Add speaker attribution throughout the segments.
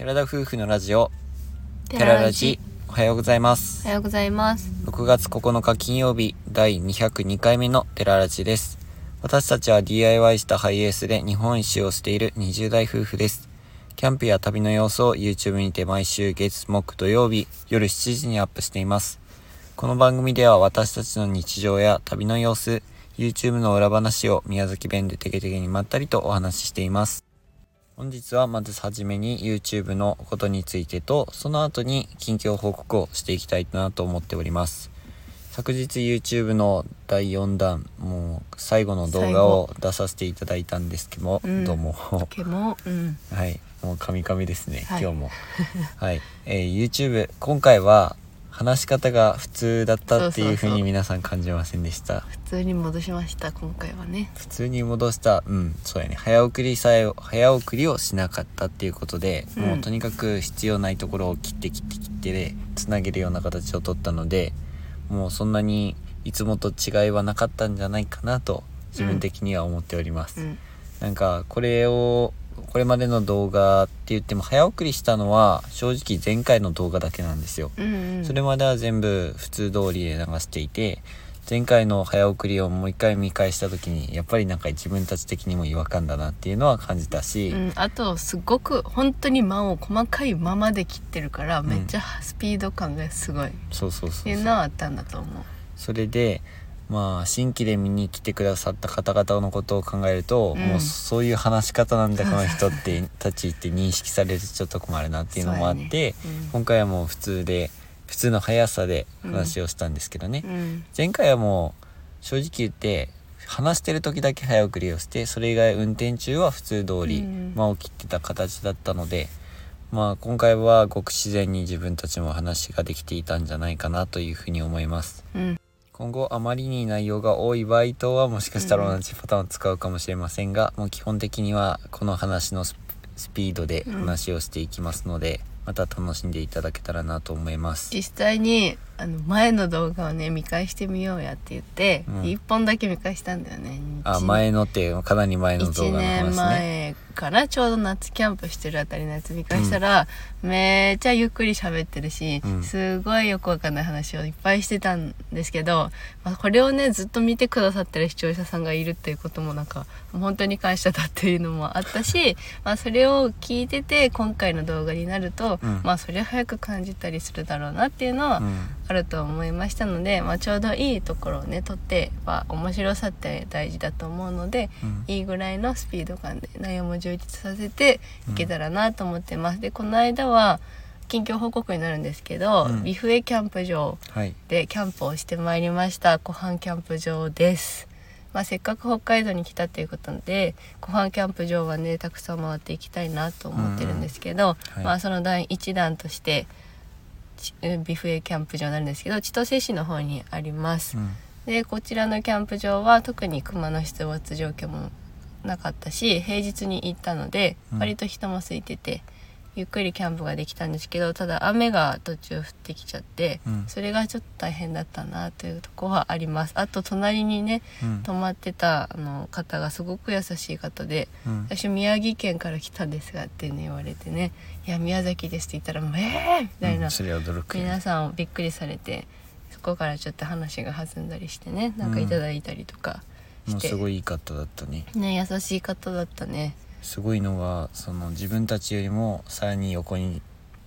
Speaker 1: 寺田夫婦のラジオ。
Speaker 2: テ
Speaker 1: 寺ラジ。おはようございます。
Speaker 2: おはようございます。
Speaker 1: 6月9日金曜日第202回目の寺ラジです。私たちは DIY したハイエースで日本一周をしている20代夫婦です。キャンプや旅の様子を YouTube にて毎週月木土曜日夜7時にアップしています。この番組では私たちの日常や旅の様子 YouTube の裏話を宮崎弁でテケテケにまったりとお話ししています本日はまずはじめに YouTube のことについてとその後に近況報告をしていきたいなと思っております。昨日 YouTube の第4弾もう最後の動画を出させていただいたんですけども、
Speaker 2: うん。
Speaker 1: どうも、
Speaker 2: うん。
Speaker 1: はいもうカミカミですね、
Speaker 2: はい。
Speaker 1: 今日も。はい、えー YouTube 今回は話し方が普通だったっていう風に皆さん感じませんでした？
Speaker 2: 普通に戻しました、今回はね。
Speaker 1: 普通に戻したうんそうやね。早送りさえ早送りをしなかったっていうことで、
Speaker 2: うん。
Speaker 1: もうとにかく必要ないところを切って切って切ってでつなげるような形を取ったのでもうそんなにいつもと違いはなかったんじゃないかなと自分的には思っております、
Speaker 2: うん。
Speaker 1: なんかこれをこれまでの動画って言っても早送りしたのは正直前回の動画だけなんですよ、
Speaker 2: うん、うん。
Speaker 1: それまでは全部普通通りで流していて前回の早送りをもう一回見返した時にやっぱりなんか自分たち的にも違和感だなっていうのは感じたし、
Speaker 2: うん、あとすごく本当に間を細かいままで切ってるから、
Speaker 1: ん
Speaker 2: めっちゃスピード感がすごいっ
Speaker 1: そうそうそう
Speaker 2: ていうのはあったんだと思う。
Speaker 1: それでまあ新規で見に来てくださった方々のことを考えると、
Speaker 2: うん
Speaker 1: もうそういう話し方なんだこの人ってたちって認識されるとちょっと困るなっていうのもあって、
Speaker 2: そうやね
Speaker 1: 今回はもう普通で普通の速さで話をしたんですけどね、
Speaker 2: うん。うん。
Speaker 1: 前回はもう正直言って話してる時だけ早送りをしてそれ以外運転中は普通通り
Speaker 2: うん
Speaker 1: 間を切ってた形だったので、まあ今回はごく自然に自分たちも話ができていたんじゃないかなというふうに思います
Speaker 2: うん。
Speaker 1: 今後あまりに内容が多い場合とはもしかしたら同じパターンを使うかもしれませんが、もう基本的にはこの話のススピードで話をしていきますので、また楽しんでいただけたらなと思います。
Speaker 2: 実際にあの前の動画をね見返してみようやって言って、
Speaker 1: うん。
Speaker 2: 一本だけ見返したんだよね。
Speaker 1: あ前のってかなり前の動
Speaker 2: 1
Speaker 1: 画の
Speaker 2: 年
Speaker 1: 話ね。
Speaker 2: 前かなちょうど夏キャンプしてるあたりのやつ見返したら、めっちゃゆっくり喋ってるし、
Speaker 1: うん。
Speaker 2: すごいよくわかんない話をいっぱいしてたんですけど、まあ、これをねずっと見てくださってる視聴者さんがいるっていうこともなんか本当に感謝だっていうのもあったし、まあ、それを聞いてて今回の動画になると、
Speaker 1: うん。
Speaker 2: まあそれ早く感じたりするだろうなっていうのは、
Speaker 1: うん
Speaker 2: あると思いましたので、まあ、ちょうどいいところをね撮って、まあ、面白さって大事だと思うので、
Speaker 1: うん。
Speaker 2: いいぐらいのスピード感で内容も充実させていけたらなと思ってます。でこの間は近況報告になるんですけど、
Speaker 1: うん。
Speaker 2: ビフエキャンプ場
Speaker 1: はい。
Speaker 2: でキャンプをしてまいりました湖畔キャンプ場です。まあ、せっかく北海道に来たということで湖畔キャンプ場はねたくさん回っていきたいなと思ってるんですけど、
Speaker 1: はい。
Speaker 2: まあ、その第一弾としてちビフエキャンプ場なんですけど千歳市の方にあります。
Speaker 1: うん
Speaker 2: でこちらのキャンプ場は特に熊の出没状況もなかったし平日に行ったので
Speaker 1: うん
Speaker 2: 割と人も空いてて、ゆっくりキャンプができたんですけどただ雨が途中降ってきちゃって、
Speaker 1: うん。
Speaker 2: それがちょっと大変だったなというところはあります。あと隣にね
Speaker 1: うん。
Speaker 2: 泊まってたあの方がすごく優しい方で
Speaker 1: うん。
Speaker 2: 最初宮城県から来たんですがっていうの言われてね「いや宮崎です」って言ったら「えー!」みたいな、皆さんびっくりされてそこからちょっと話が弾んだりしてねなんかいただいたりとかして、
Speaker 1: すごいいい方だったね。
Speaker 2: ね優しい方だったね
Speaker 1: すごいのがその自分たちよりもさらに横に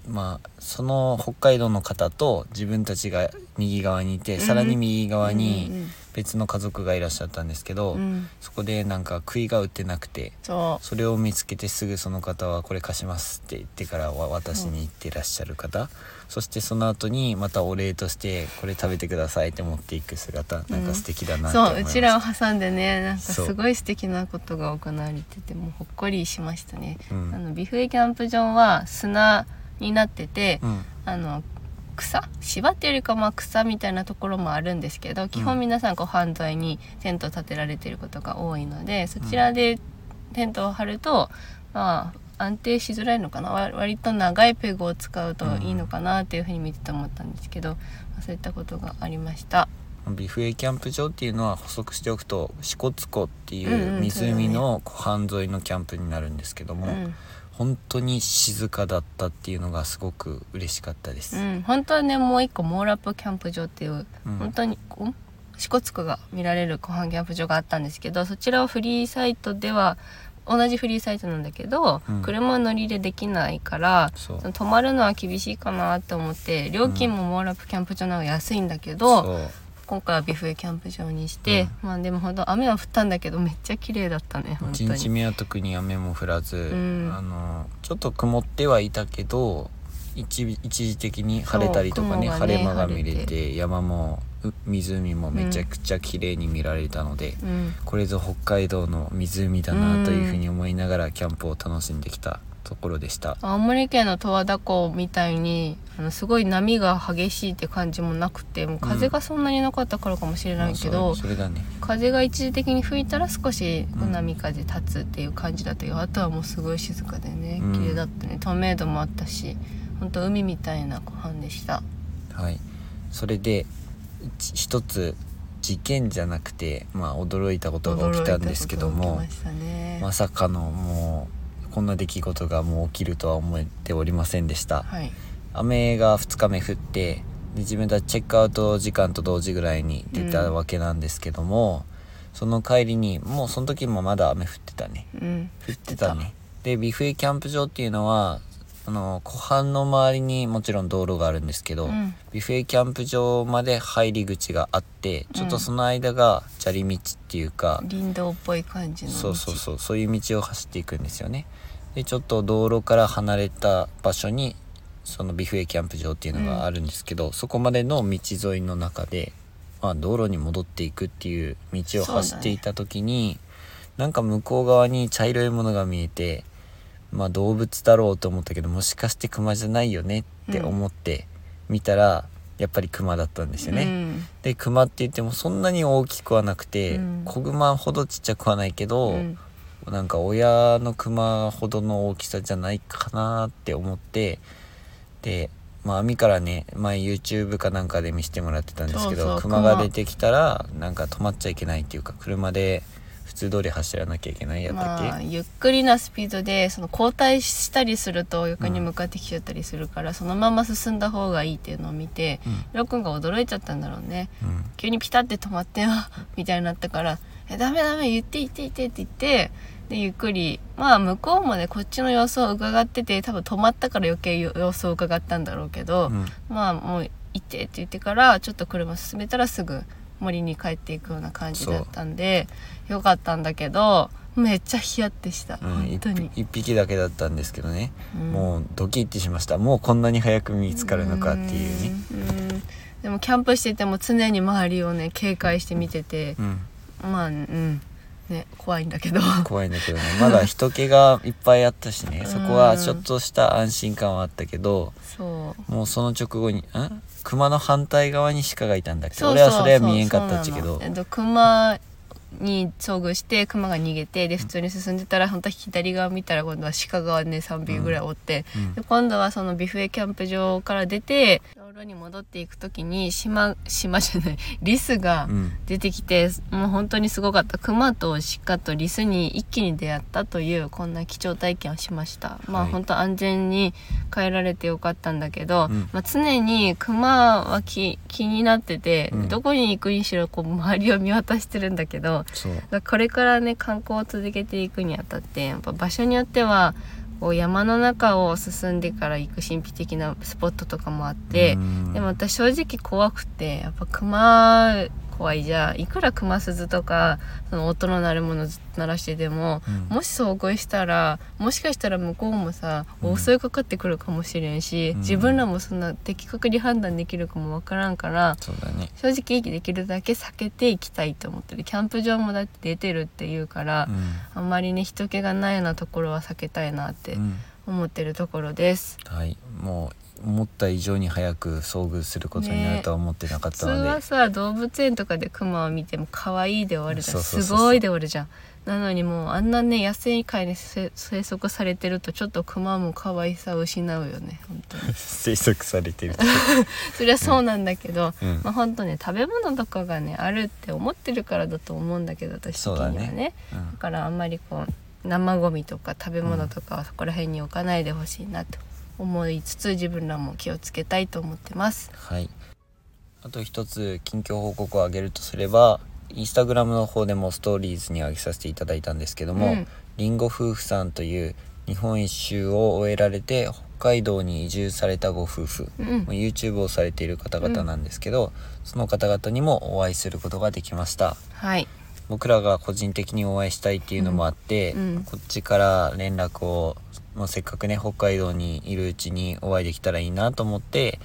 Speaker 1: まあその北海道の方と自分たちが右側にいて、
Speaker 2: うん。
Speaker 1: さらに右側
Speaker 2: うん
Speaker 1: に別の家族がいらっしゃったんですけど、
Speaker 2: うん。うん
Speaker 1: そこでなんか杭が打ってなくて
Speaker 2: そ
Speaker 1: それを見つけてすぐその方はこれ貸しますって言ってからわ私に言ってらっしゃる方、そしてその後にまたお礼としてこれ食べてくださいって持っていく姿、なんか素敵だな
Speaker 2: う
Speaker 1: って思いました
Speaker 2: そううちらを挟んでねなんかすごい素敵なことが行われててもうほっこりしましたね、
Speaker 1: うん。
Speaker 2: あのビフエキャンプ場は砂になってて、
Speaker 1: うん。
Speaker 2: あの草？芝っていうよりかまあ草みたいなところもあるんですけど基本皆さんこう半沿いにテント立てられてることが多いのでそちらでテントを張るとまあ安定しづらいのかな？わ割と長いペグを使うといいのかなっていうふうに見てて思ったんですけど、まあそういったことがありました。
Speaker 1: ビフエキャンプ場っていうのは補足しておくと支笏湖ってい
Speaker 2: うんう
Speaker 1: うん湖の湖畔沿いのキャンプになるんですけども、
Speaker 2: うん
Speaker 1: 本当に静かだったっていうのがすごく嬉しかったです、
Speaker 2: うん、本当はねもう一個モーラップキャンプ場っていう、
Speaker 1: うん。
Speaker 2: 本当に支笏湖が見られる湖畔キャンプ場があったんですけどそちらはフリーサイトでは同じフリーサイトなんだけど、
Speaker 1: うん。
Speaker 2: 車乗り入れできないから泊まるのは厳しいかなって思って料金もモーラップキャンプ場の方が安いんだけど、今回はビフエキャンプ場にして、まあでも本当雨は降ったんだけどめっちゃ綺麗だったね本当
Speaker 1: 1日
Speaker 2: に。
Speaker 1: 目は特に雨も降らず、
Speaker 2: ん。
Speaker 1: あのちょっと曇ってはいたけど一一時的に晴れたりとかね
Speaker 2: ね
Speaker 1: 晴れ間が見れて山もう湖もめちゃくちゃ綺麗に見られたので、
Speaker 2: うん。
Speaker 1: これぞ北海道の湖だなというふうに思いながらキャンプを楽しんできたところでした。
Speaker 2: 青森県の十和田湖みたいにあのすごい波が激しいって感じもなくてもう風がそんなになかったからかもしれないけど、風が一時的に吹いたら少し
Speaker 1: うん。
Speaker 2: 波風立つっていう感じだったけど、あとはもうすごい静かでね
Speaker 1: うん。
Speaker 2: 綺麗だったね。透明度もあったし本当海みたいな湖畔でした。
Speaker 1: はい。それで一一つ事件じゃなくてまあ驚いたことが起きたんですけども
Speaker 2: ね。
Speaker 1: まさかのもうこんな出来事がもう起きるとは思っておりませんでした。
Speaker 2: はい。
Speaker 1: 雨が2日目降ってで自分たちチェックアウト時間と同時ぐらいに出たわけなんですけども、その帰りにもうその時もまだ雨降ってたね。
Speaker 2: うん。
Speaker 1: 降ってたね。でビフエキャンプ場っていうのはあの湖畔の周りにもちろん道路があるんですけど、
Speaker 2: うん。
Speaker 1: ビフエキャンプ場まで入り口があってちょっとその間が砂利道っていうか、
Speaker 2: 林道っぽい感じの道。
Speaker 1: そうそうそうそういう道を走っていくんですよねでちょっと道路から離れた場所にそのビフエキャンプ場っていうのがあるんですけど、そこまでの道沿いの中で、まあ、道路に戻っていくっていう道を走っていた時に、なんか向こう側に茶色いものが見えてまあ動物だろうと思ったけどもしかしてクマじゃないよねって思って見たら、やっぱりクマだったんですよね。
Speaker 2: うん。
Speaker 1: でクマって言ってもそんなに大きくはなくて、
Speaker 2: うん。
Speaker 1: 子グマほどちっちゃくはないけど、
Speaker 2: うん
Speaker 1: なんか親のクマほどの大きさじゃないかなって思ってでまあ網からね前 YouTube かなんかで見せてもらってたんですけどクマが出てきたらなんか止まっちゃいけないっていうか車で普通通り走らなきゃいけないやったっけ、
Speaker 2: まあ、ゆっくりなスピードでその交代したりすると横に向かってきちゃったりするから、そのまま進んだ方がいいっていうのを見て
Speaker 1: うん。
Speaker 2: りょうくんが驚いちゃったんだろうね。
Speaker 1: うん。
Speaker 2: 急にピタって止まってあみたいになったから「えダメダメ言って言って言って」って言ってでゆっくりまあ向こうもねこっちの様子を伺ってて多分止まったから余計様子を伺ったんだろうけど、
Speaker 1: うん。
Speaker 2: まあもう行ってって言ってからちょっと車進めたらすぐ森に帰っていくような感じだったんでよかったんだけどめっちゃヒヤってした、
Speaker 1: うん
Speaker 2: 本当に。
Speaker 1: 一匹一匹だけだったんですけどね、
Speaker 2: うん。
Speaker 1: もうドキッてしました。もうこんなに早く見つかるのかっていうね。
Speaker 2: でもキャンプしてても常に周りをね警戒して見てて。
Speaker 1: うん。
Speaker 2: まあうんね怖いんだけど。
Speaker 1: 怖いんだけどね。まだ人気がいっぱいあったしね。
Speaker 2: うん。
Speaker 1: そこはちょっとした安心感はあったけど
Speaker 2: そう。
Speaker 1: もうその直後にん熊の反対側に鹿がいたんだっけ？
Speaker 2: そう
Speaker 1: 俺はそれは見えんかったっちゃけど。
Speaker 2: えっと熊に遭遇して熊が逃げてで普通に進んでたら本当は左側見たら今度は鹿がね3匹ぐらいおって、
Speaker 1: うん。
Speaker 2: で今度はそのビフエキャンプ場から出て道路に戻っていく時に島島じゃないリスが
Speaker 1: うん。
Speaker 2: 出てきて、もう本当にすごかった。熊と鹿とリスに一気に出会ったというこんな貴重体験をしました。まあ
Speaker 1: はい。
Speaker 2: 本当安全に帰られてよかったんだけど、
Speaker 1: うん。
Speaker 2: まあ、常に熊は気気になってて、
Speaker 1: うん。
Speaker 2: どこに行くにしろこう周りを見渡してるんだけど
Speaker 1: そう。
Speaker 2: だからこれからね観光を続けていくにあたってやっぱ場所によってはこう山の中を進んでから行く神秘的なスポットとかもあって、
Speaker 1: うん。
Speaker 2: でも私正直怖くてやっぱ熊怖い。じゃんいくら熊鈴とかその音の鳴るものずっと鳴らしてでも、
Speaker 1: うん。
Speaker 2: もし遭遇したらもしかしたら向こうもさ
Speaker 1: うん。
Speaker 2: 襲いかかってくるかもしれんし、
Speaker 1: うん。
Speaker 2: 自分らもそんな的確に判断できるかもわからんから
Speaker 1: ね。
Speaker 2: 正直できるだけ避けていきたいと思ってる。キャンプ場もだって出てるっていうから、
Speaker 1: うん。
Speaker 2: あんまりね人気がないようなところは避けたいなって
Speaker 1: うん。
Speaker 2: 思ってるところです。
Speaker 1: はい。もう思った以上に早く遭遇することになるとは思ってなかっ
Speaker 2: 普
Speaker 1: たので、
Speaker 2: 通はさ動物園とかでクマを見ても可愛いで終わるじゃん。すごいで終わるじゃん。なのにもうあんなね野生界にせ生息されてるとちょっとクマも可愛さを失うよね。本当に。
Speaker 1: 生息されてる
Speaker 2: そりゃそうなんだけど、
Speaker 1: うん。
Speaker 2: まあ本当ね食べ物とかがねあるって思ってるからだと思うんだけど私的にはね。
Speaker 1: だね。うん。
Speaker 2: だからあんまりこう生ゴミとか食べ物とかはそこら辺に置かないでほしいなと思いつつ自分らも気をつけたいと思ってます。
Speaker 1: はい。あと一つ近況報告をあげるとすれば、インスタグラムの方でもストーリーズに上げさせていただいたんですけども、
Speaker 2: うん。
Speaker 1: りんご夫婦さんという日本一周を終えられて北海道に移住されたご夫婦、
Speaker 2: うん、
Speaker 1: YouTube をされている方々なんですけど、その方々にもお会いすることができました。
Speaker 2: はい、
Speaker 1: 僕らが個人的にお会いしたいっていうのもあって、
Speaker 2: うんうん。
Speaker 1: こっちから連絡をまあせっかくね北海道にいるうちにお会いできたらいいなと思って、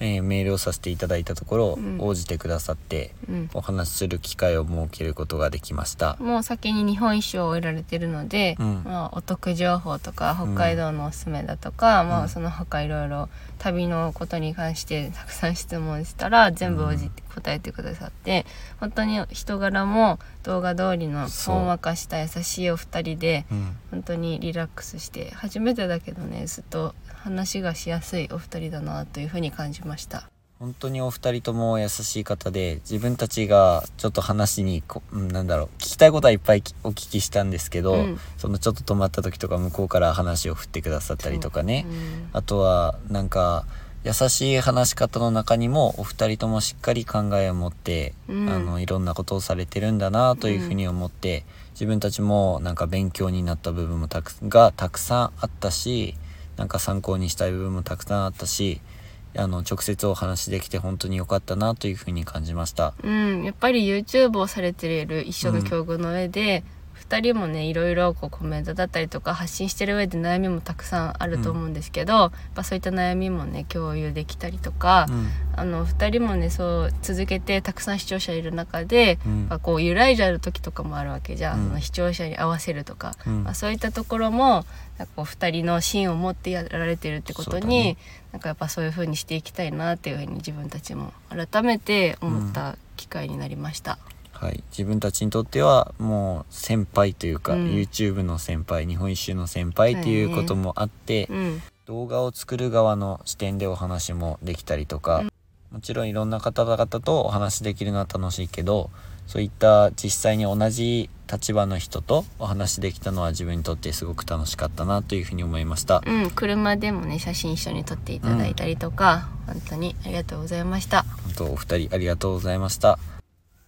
Speaker 1: えーメールをさせていただいたところ、
Speaker 2: うん。
Speaker 1: 応じてくださって
Speaker 2: うん、
Speaker 1: お話しする機会を設けることができました。
Speaker 2: もう先に日本一周を終えられてるので、
Speaker 1: うん。
Speaker 2: まあ、お得情報とか北海道のおすすめだとか、ま
Speaker 1: うん。
Speaker 2: あその他いろいろ旅のことに関してたくさん質問したら全部応じて答えてくださって、本当に人柄も動画通りのほんわかした優しいお二人で
Speaker 1: うん。
Speaker 2: 本当にリラックスして初めてだけどねずっと話がしやすいお二人だなというふうに感じました。
Speaker 1: 本当にお二人とも優しい方で自分たちがちょっと話にこうんなんだろう聞きたいことはいっぱいきお聞きしたんですけど、
Speaker 2: うん。
Speaker 1: そのちょっと止まった時とか向こうから話を振ってくださったりとかね、
Speaker 2: うん
Speaker 1: あとはなんか優しい話し方の中にもお二人ともしっかり考えを持って、
Speaker 2: うん。
Speaker 1: あのいろんなことをされてるんだなというふうに思って、自分たちもなんか勉強になった部分もたくがたくさんあったしなんか参考にしたい部分もたくさんあったしあの直接お話しできて本当に良かったなというふうに感じました。
Speaker 2: うん、やっぱり YouTube をされている一緒の境遇の上で、二人もねいろいろこうコメントだったりとか発信してる上で悩みもたくさんあると思うんですけど、やっぱそういった悩みもね共有できたりとか、
Speaker 1: うん。
Speaker 2: あの二人もねそう続けてたくさん視聴者いる中で、
Speaker 1: うん。
Speaker 2: まあこう揺らいじゃう時とかもあるわけじゃん、
Speaker 1: うん。
Speaker 2: その視聴者に合わせるとか、
Speaker 1: うん。
Speaker 2: まあ、そういったところもなんかこう二人の芯を持ってやられてるってことに、
Speaker 1: ね。
Speaker 2: なんかやっぱそういう風にしていきたいなっていう風に自分たちも改めて思った機会になりました。
Speaker 1: はい、自分たちにとってはもう先輩というか、
Speaker 2: うん。
Speaker 1: YouTube の先輩日本一周の先輩っていうこともあって、
Speaker 2: うん。
Speaker 1: 動画を作る側の視点でお話もできたりとか、
Speaker 2: うん。
Speaker 1: もちろんいろんな方々とお話できるのは楽しいけどそういった実際に同じ立場の人とお話できたのは自分にとってすごく楽しかったなというふうに思いました。
Speaker 2: うん、車でもね写真一緒に撮っていただいたりとか、本当にありがとうございました。
Speaker 1: 本当お二人ありがとうございました。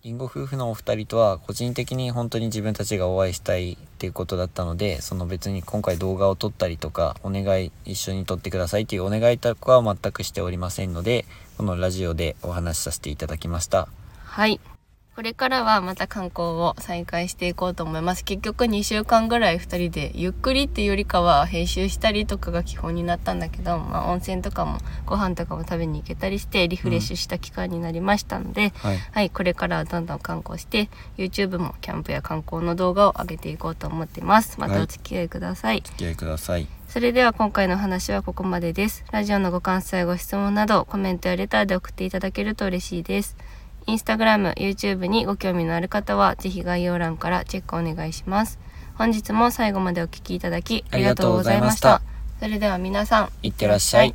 Speaker 1: リンゴ夫婦のお二人とは個人的に本当に自分たちがお会いしたいっていうことだったのでその別に今回動画を撮ったりとかお願い一緒に撮ってくださいっていうお願いとかは全くしておりませんのでこのラジオでお話しさせていただきました
Speaker 2: はい。これからはまた観光を再開していこうと思います。結局2週間ぐらい2人でゆっくりっていうよりかは編集したりとかが基本になったんだけど、まあ温泉とかもご飯とかも食べに行けたりしてリフレッシュした期間になりましたので、
Speaker 1: はい
Speaker 2: はい、これからはどんどん観光して YouTube もキャンプや観光の動画を上げていこうと思っています。またお付き合いください。
Speaker 1: お付き合いください
Speaker 2: それでは今回の話はここまでです。ラジオのご感想やご質問などコメントやレターで送っていただけると嬉しいです。インスタグラム、YouTube にご興味のある方はぜひ概要欄からチェックお願いします。本日も最後までお聞きいただきありがとうございました。それでは皆さん、
Speaker 1: いってらっしゃい